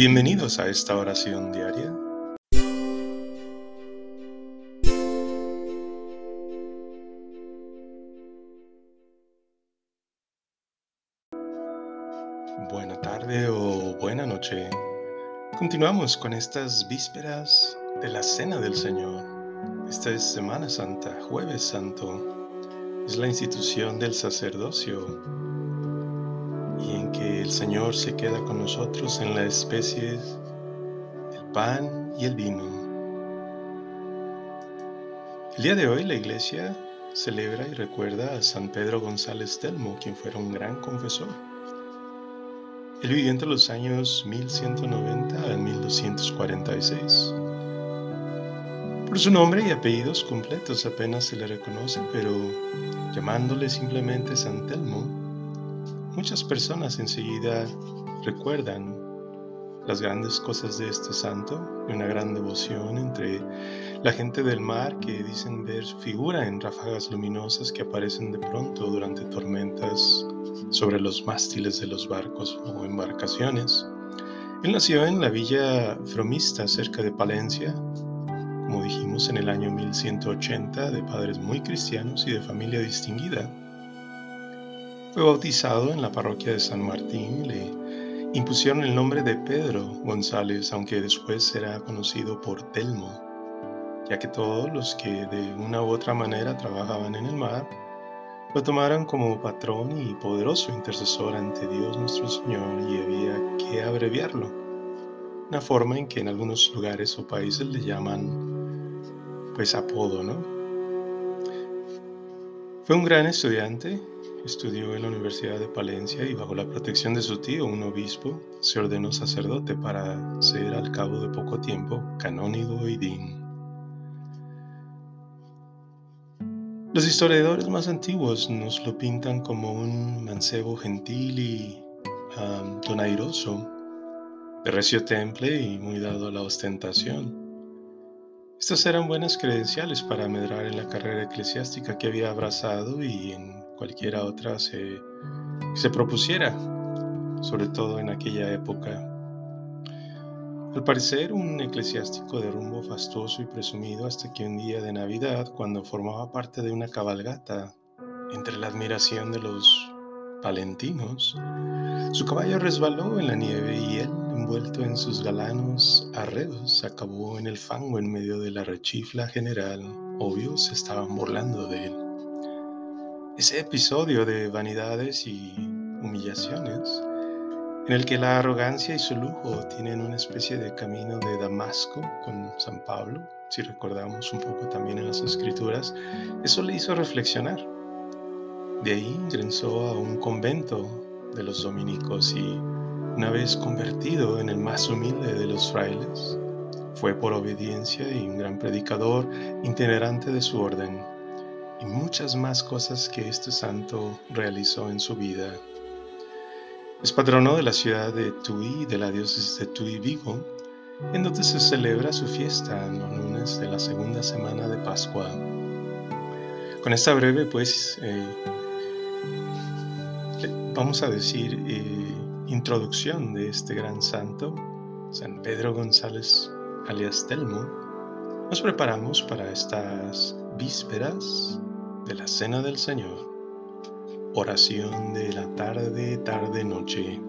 Bienvenidos a esta oración diaria. Buena tarde o buena noche. Continuamos con estas vísperas de la Cena del Señor. Esta es Semana Santa, Jueves Santo. Es la institución del sacerdocio y en que el Señor se queda con nosotros en la especie del pan y el vino. El día de hoy la iglesia celebra y recuerda a San Pedro González Telmo, quien fuera un gran confesor. Él vivió entre los años 1190 al 1246. Por su nombre y apellidos completos apenas se le reconoce, pero llamándole simplemente San Telmo, muchas personas enseguida recuerdan las grandes cosas de este santo y una gran devoción entre la gente del mar que dicen ver figura en ráfagas luminosas que aparecen de pronto durante tormentas sobre los mástiles de los barcos o embarcaciones. Él nació en la villa Fromista cerca de Palencia, como dijimos en el año 1180, de padres muy cristianos y de familia distinguida. Fue bautizado en la parroquia de San Martín, le impusieron el nombre de Pedro González, aunque después será conocido por Telmo, ya que todos los que de una u otra manera trabajaban en el mar lo tomaron como patrón y poderoso intercesor ante Dios nuestro Señor y había que abreviarlo, una forma en que en algunos lugares o países le llaman pues apodo, ¿no? Fue un gran estudiante, Estudió en la Universidad de Palencia y bajo la protección de su tío, un obispo, se ordenó sacerdote para ser al cabo de poco tiempo canónigo y din. Los historiadores más antiguos nos lo pintan como un mancebo gentil y donairoso, de recio temple y muy dado a la ostentación. Estas eran buenas credenciales para medrar en la carrera eclesiástica que había abrazado y en cualquiera otra se, se propusiera, sobre todo en aquella época. Al parecer, un eclesiástico de rumbo fastuoso y presumido hasta que un día de Navidad, cuando formaba parte de una cabalgata entre la admiración de los palentinos, su caballo resbaló en la nieve y él, envuelto en sus galanos arreos, acabó en el fango en medio de la rechifla general. Obvio, se estaban burlando de él. Ese episodio de vanidades y humillaciones, en el que la arrogancia y su lujo tienen una especie de camino de Damasco con San Pablo, si recordamos un poco también en las escrituras, eso le hizo reflexionar. De ahí ingresó a un convento de los dominicos y, una vez convertido en el más humilde de los frailes, fue por obediencia y un gran predicador itinerante de su orden y muchas más cosas que este santo realizó en su vida. Es patrono de la ciudad de Tui, de la diócesis de Tui Vigo, en donde se celebra su fiesta en los lunes de la segunda semana de Pascua. Con esta breve, pues, eh, vamos a decir, eh, introducción de este gran santo, San Pedro González alias Telmo, nos preparamos para estas vísperas de la Cena del Señor. Oración de la tarde, tarde, noche.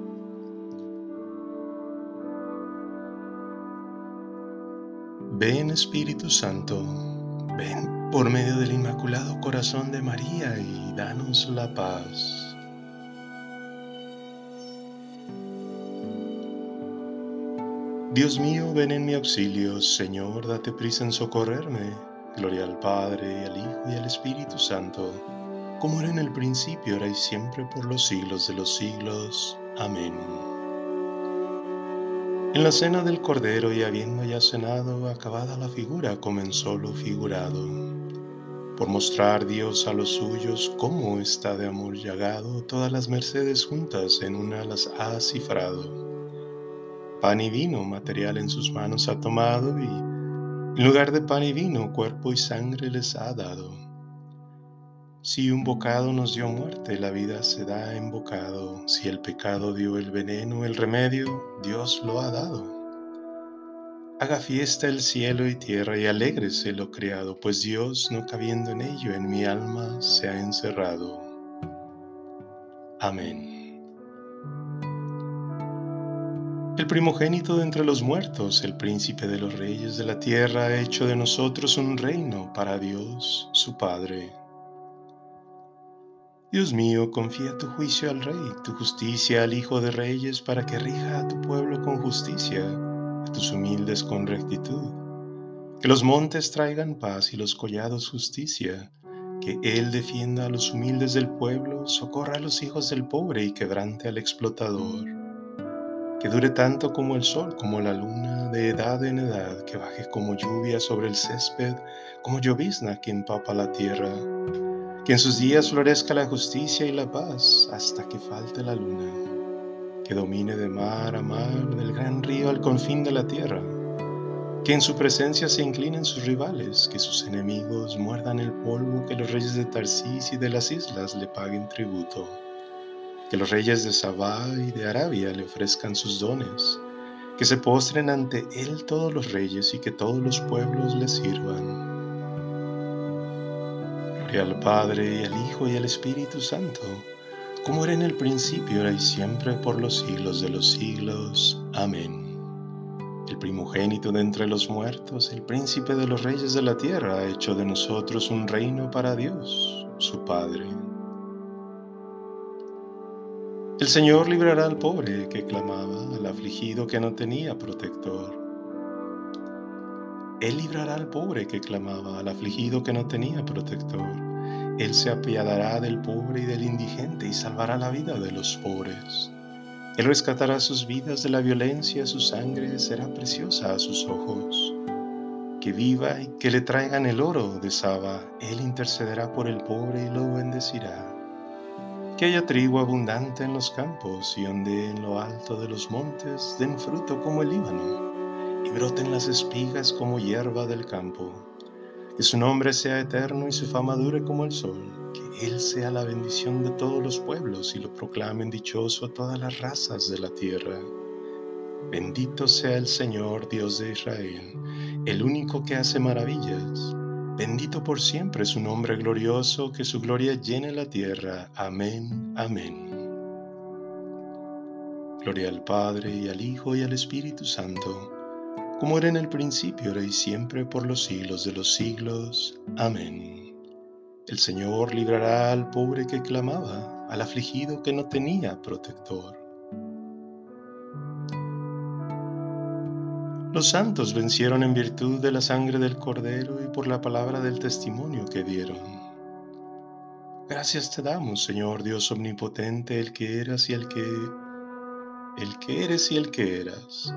Ven Espíritu Santo, ven por medio del Inmaculado Corazón de María y danos la paz. Dios mío, ven en mi auxilio, Señor, date prisa en socorrerme. Gloria al Padre, y al Hijo, y al Espíritu Santo, como era en el principio, ahora y siempre, por los siglos de los siglos. Amén. En la cena del Cordero, y habiendo ya cenado, acabada la figura, comenzó lo figurado. Por mostrar Dios a los suyos cómo está de amor llagado, todas las mercedes juntas en una las ha cifrado. Pan y vino material en sus manos ha tomado y en lugar de pan y vino, cuerpo y sangre les ha dado. Si un bocado nos dio muerte, la vida se da en bocado. Si el pecado dio el veneno, el remedio, Dios lo ha dado. Haga fiesta el cielo y tierra y alégrese lo creado, pues Dios, no cabiendo en ello, en mi alma se ha encerrado. Amén. El primogénito de entre los muertos, el príncipe de los reyes de la tierra, ha hecho de nosotros un reino para Dios, su Padre. Dios mío, confía tu juicio al Rey, tu justicia al Hijo de Reyes, para que rija a tu pueblo con justicia, a tus humildes con rectitud. Que los montes traigan paz y los collados justicia, que Él defienda a los humildes del pueblo, socorra a los hijos del pobre y quebrante al explotador. Que dure tanto como el sol, como la luna, de edad en edad, que baje como lluvia sobre el césped, como llovizna que empapa la tierra que en sus días florezca la justicia y la paz hasta que falte la luna. Que domine de mar a mar, del gran río al confín de la tierra. Que en su presencia se inclinen sus rivales, que sus enemigos muerdan el polvo, que los reyes de Tarsis y de las islas le paguen tributo. Que los reyes de Sabá y de Arabia le ofrezcan sus dones. Que se postren ante él todos los reyes y que todos los pueblos le sirvan al Padre, y al Hijo, y al Espíritu Santo, como era en el principio, ahora y siempre, por los siglos de los siglos. Amén. El primogénito de entre los muertos, el príncipe de los reyes de la tierra, ha hecho de nosotros un reino para Dios, su Padre. El Señor librará al pobre que clamaba, al afligido que no tenía protector. Él librará al pobre que clamaba, al afligido que no tenía protector. Él se apiadará del pobre y del indigente y salvará la vida de los pobres. Él rescatará sus vidas de la violencia, su sangre será preciosa a sus ojos. Que viva y que le traigan el oro de Saba, Él intercederá por el pobre y lo bendecirá. Que haya trigo abundante en los campos y onde en lo alto de los montes den fruto como el Líbano y broten las espigas como hierba del campo. Que su nombre sea eterno y su fama dure como el sol. Que Él sea la bendición de todos los pueblos y lo proclamen dichoso a todas las razas de la tierra. Bendito sea el Señor Dios de Israel, el único que hace maravillas. Bendito por siempre su nombre glorioso, que su gloria llene la tierra. Amén, amén. Gloria al Padre y al Hijo y al Espíritu Santo como era en el principio, ahora y siempre, por los siglos de los siglos. Amén. El Señor librará al pobre que clamaba, al afligido que no tenía protector. Los santos vencieron en virtud de la sangre del Cordero y por la palabra del testimonio que dieron. Gracias te damos, Señor Dios omnipotente, el que eras y el que el que eres y el que eras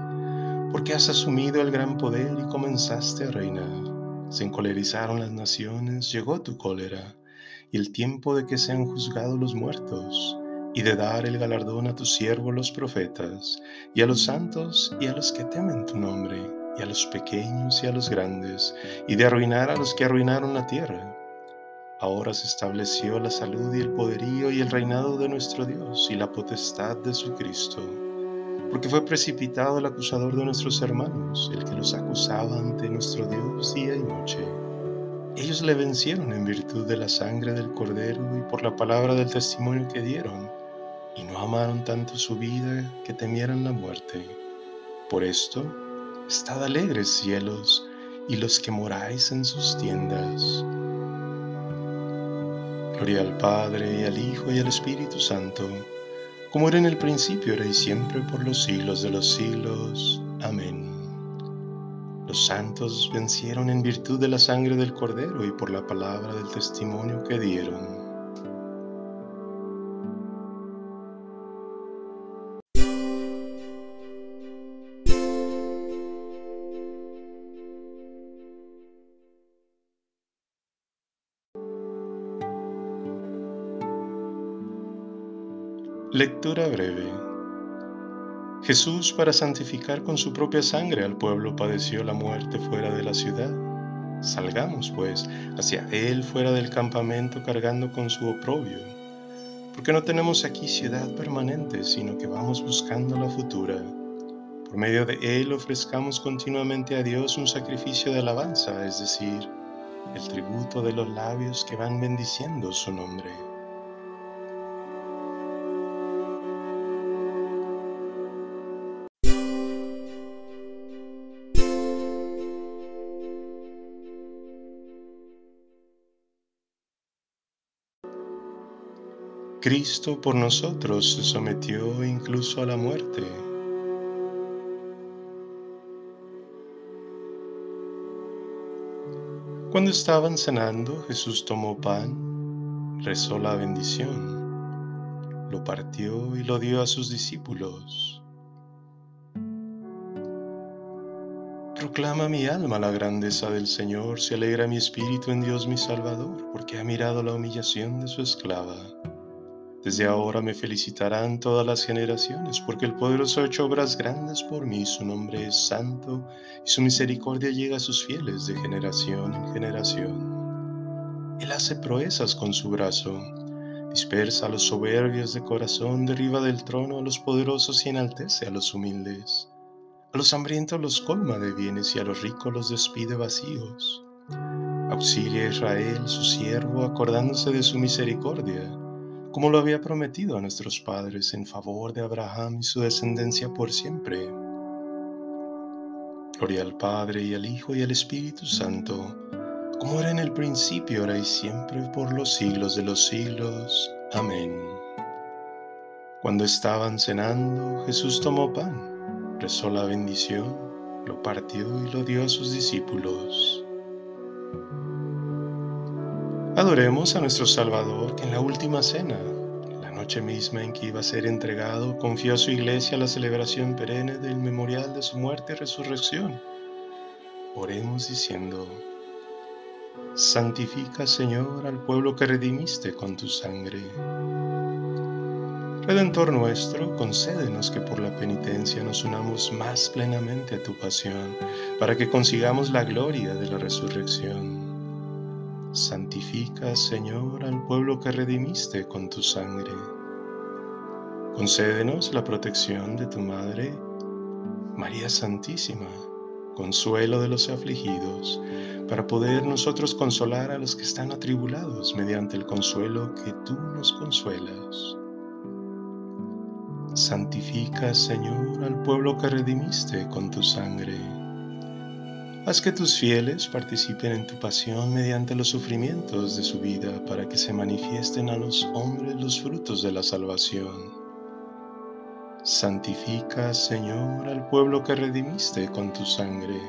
porque has asumido el gran poder y comenzaste a reinar. Se encolerizaron las naciones, llegó tu cólera, y el tiempo de que sean juzgados los muertos, y de dar el galardón a tus siervos los profetas, y a los santos y a los que temen tu nombre, y a los pequeños y a los grandes, y de arruinar a los que arruinaron la tierra. Ahora se estableció la salud y el poderío y el reinado de nuestro Dios y la potestad de su Cristo porque fue precipitado el acusador de nuestros hermanos, el que los acusaba ante nuestro Dios día y noche. Ellos le vencieron en virtud de la sangre del Cordero y por la palabra del testimonio que dieron, y no amaron tanto su vida que temieran la muerte. Por esto, estad alegres cielos y los que moráis en sus tiendas. Gloria al Padre y al Hijo y al Espíritu Santo como era en el principio, era y siempre, por los siglos de los siglos. Amén. Los santos vencieron en virtud de la sangre del Cordero y por la palabra del testimonio que dieron. Lectura breve. Jesús, para santificar con su propia sangre al pueblo, padeció la muerte fuera de la ciudad. Salgamos, pues, hacia Él fuera del campamento cargando con su oprobio, porque no tenemos aquí ciudad permanente, sino que vamos buscando la futura. Por medio de Él ofrezcamos continuamente a Dios un sacrificio de alabanza, es decir, el tributo de los labios que van bendiciendo su nombre. Cristo por nosotros se sometió incluso a la muerte. Cuando estaban cenando, Jesús tomó pan, rezó la bendición, lo partió y lo dio a sus discípulos. Proclama mi alma la grandeza del Señor, se alegra mi espíritu en Dios mi Salvador, porque ha mirado la humillación de su esclava. Desde ahora me felicitarán todas las generaciones, porque el poderoso ha hecho obras grandes por mí, su nombre es santo, y su misericordia llega a sus fieles de generación en generación. Él hace proezas con su brazo, dispersa a los soberbios de corazón, derriba del trono a los poderosos y enaltece a los humildes. A los hambrientos los colma de bienes y a los ricos los despide vacíos. Auxilia a Israel, su siervo, acordándose de su misericordia como lo había prometido a nuestros padres en favor de Abraham y su descendencia por siempre. Gloria al Padre y al Hijo y al Espíritu Santo, como era en el principio, ahora y siempre, por los siglos de los siglos. Amén. Cuando estaban cenando, Jesús tomó pan, rezó la bendición, lo partió y lo dio a sus discípulos Adoremos a nuestro Salvador que en la última cena, la noche misma en que iba a ser entregado, confió a su iglesia la celebración perenne del memorial de su muerte y resurrección. Oremos diciendo, Santifica, Señor, al pueblo que redimiste con tu sangre. Redentor nuestro, concédenos que por la penitencia nos unamos más plenamente a tu pasión, para que consigamos la gloria de la resurrección Santifica, Señor, al pueblo que redimiste con tu sangre. Concédenos la protección de tu Madre, María Santísima, consuelo de los afligidos, para poder nosotros consolar a los que están atribulados mediante el consuelo que tú nos consuelas. Santifica, Señor, al pueblo que redimiste con tu sangre Haz que tus fieles participen en tu pasión mediante los sufrimientos de su vida para que se manifiesten a los hombres los frutos de la salvación. Santifica, Señor, al pueblo que redimiste con tu sangre.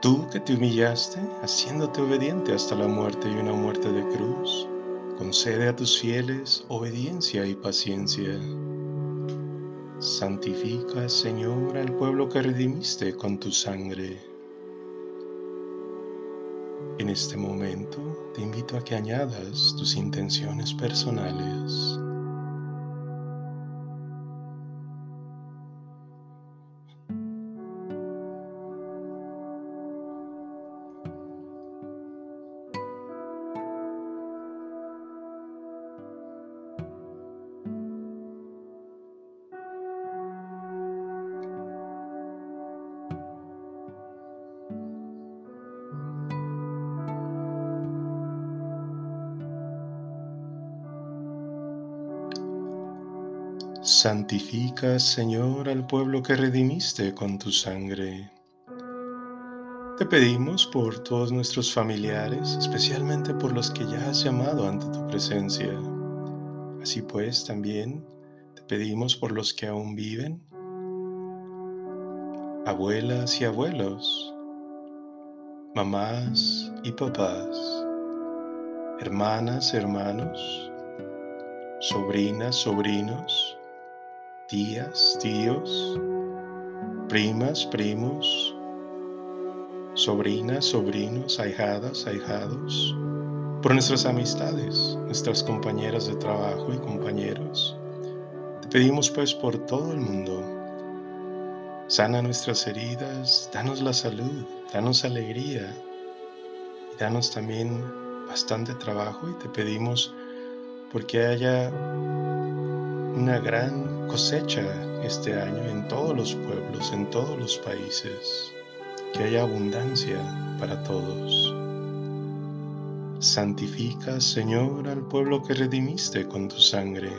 Tú que te humillaste, haciéndote obediente hasta la muerte y una muerte de cruz, concede a tus fieles obediencia y paciencia Santifica, Señor, al pueblo que redimiste con tu sangre. En este momento te invito a que añadas tus intenciones personales. Santifica, Señor, al pueblo que redimiste con tu sangre. Te pedimos por todos nuestros familiares, especialmente por los que ya has llamado ante tu presencia. Así pues, también te pedimos por los que aún viven, abuelas y abuelos, mamás y papás, hermanas, hermanos, sobrinas, sobrinos, tías, tíos, primas, primos, sobrinas, sobrinos, ahijadas, ahijados, por nuestras amistades, nuestras compañeras de trabajo y compañeros. Te pedimos pues por todo el mundo. Sana nuestras heridas, danos la salud, danos alegría danos también bastante trabajo y te pedimos porque haya una gran cosecha este año en todos los pueblos, en todos los países, que haya abundancia para todos. Santifica, Señor, al pueblo que redimiste con tu sangre.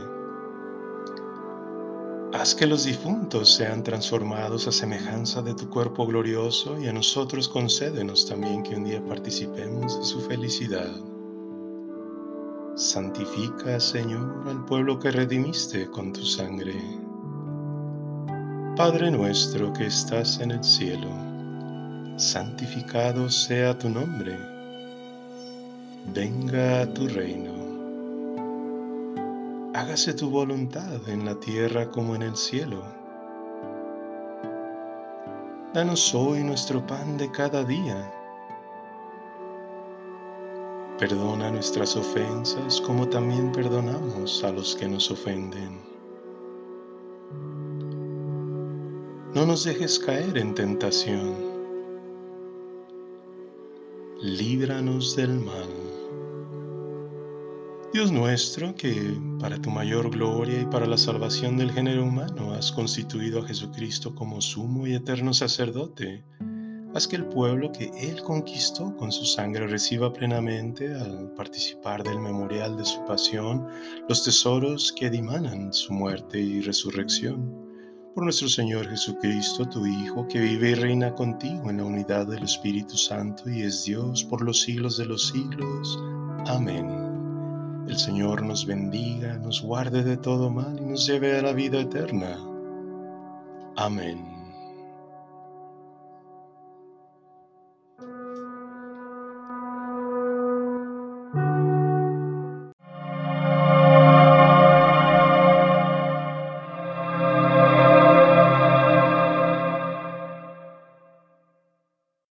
Haz que los difuntos sean transformados a semejanza de tu cuerpo glorioso y a nosotros concédenos también que un día participemos de su felicidad. Santifica, Señor, al pueblo que redimiste con tu sangre. Padre nuestro que estás en el cielo, santificado sea tu nombre. Venga a tu reino. Hágase tu voluntad en la tierra como en el cielo. Danos hoy nuestro pan de cada día Perdona nuestras ofensas como también perdonamos a los que nos ofenden. No nos dejes caer en tentación. Líbranos del mal. Dios nuestro, que para tu mayor gloria y para la salvación del género humano has constituido a Jesucristo como sumo y eterno sacerdote, Haz que el pueblo que Él conquistó con su sangre reciba plenamente, al participar del memorial de su pasión, los tesoros que dimanan su muerte y resurrección. Por nuestro Señor Jesucristo, tu Hijo, que vive y reina contigo en la unidad del Espíritu Santo y es Dios por los siglos de los siglos. Amén. El Señor nos bendiga, nos guarde de todo mal y nos lleve a la vida eterna. Amén.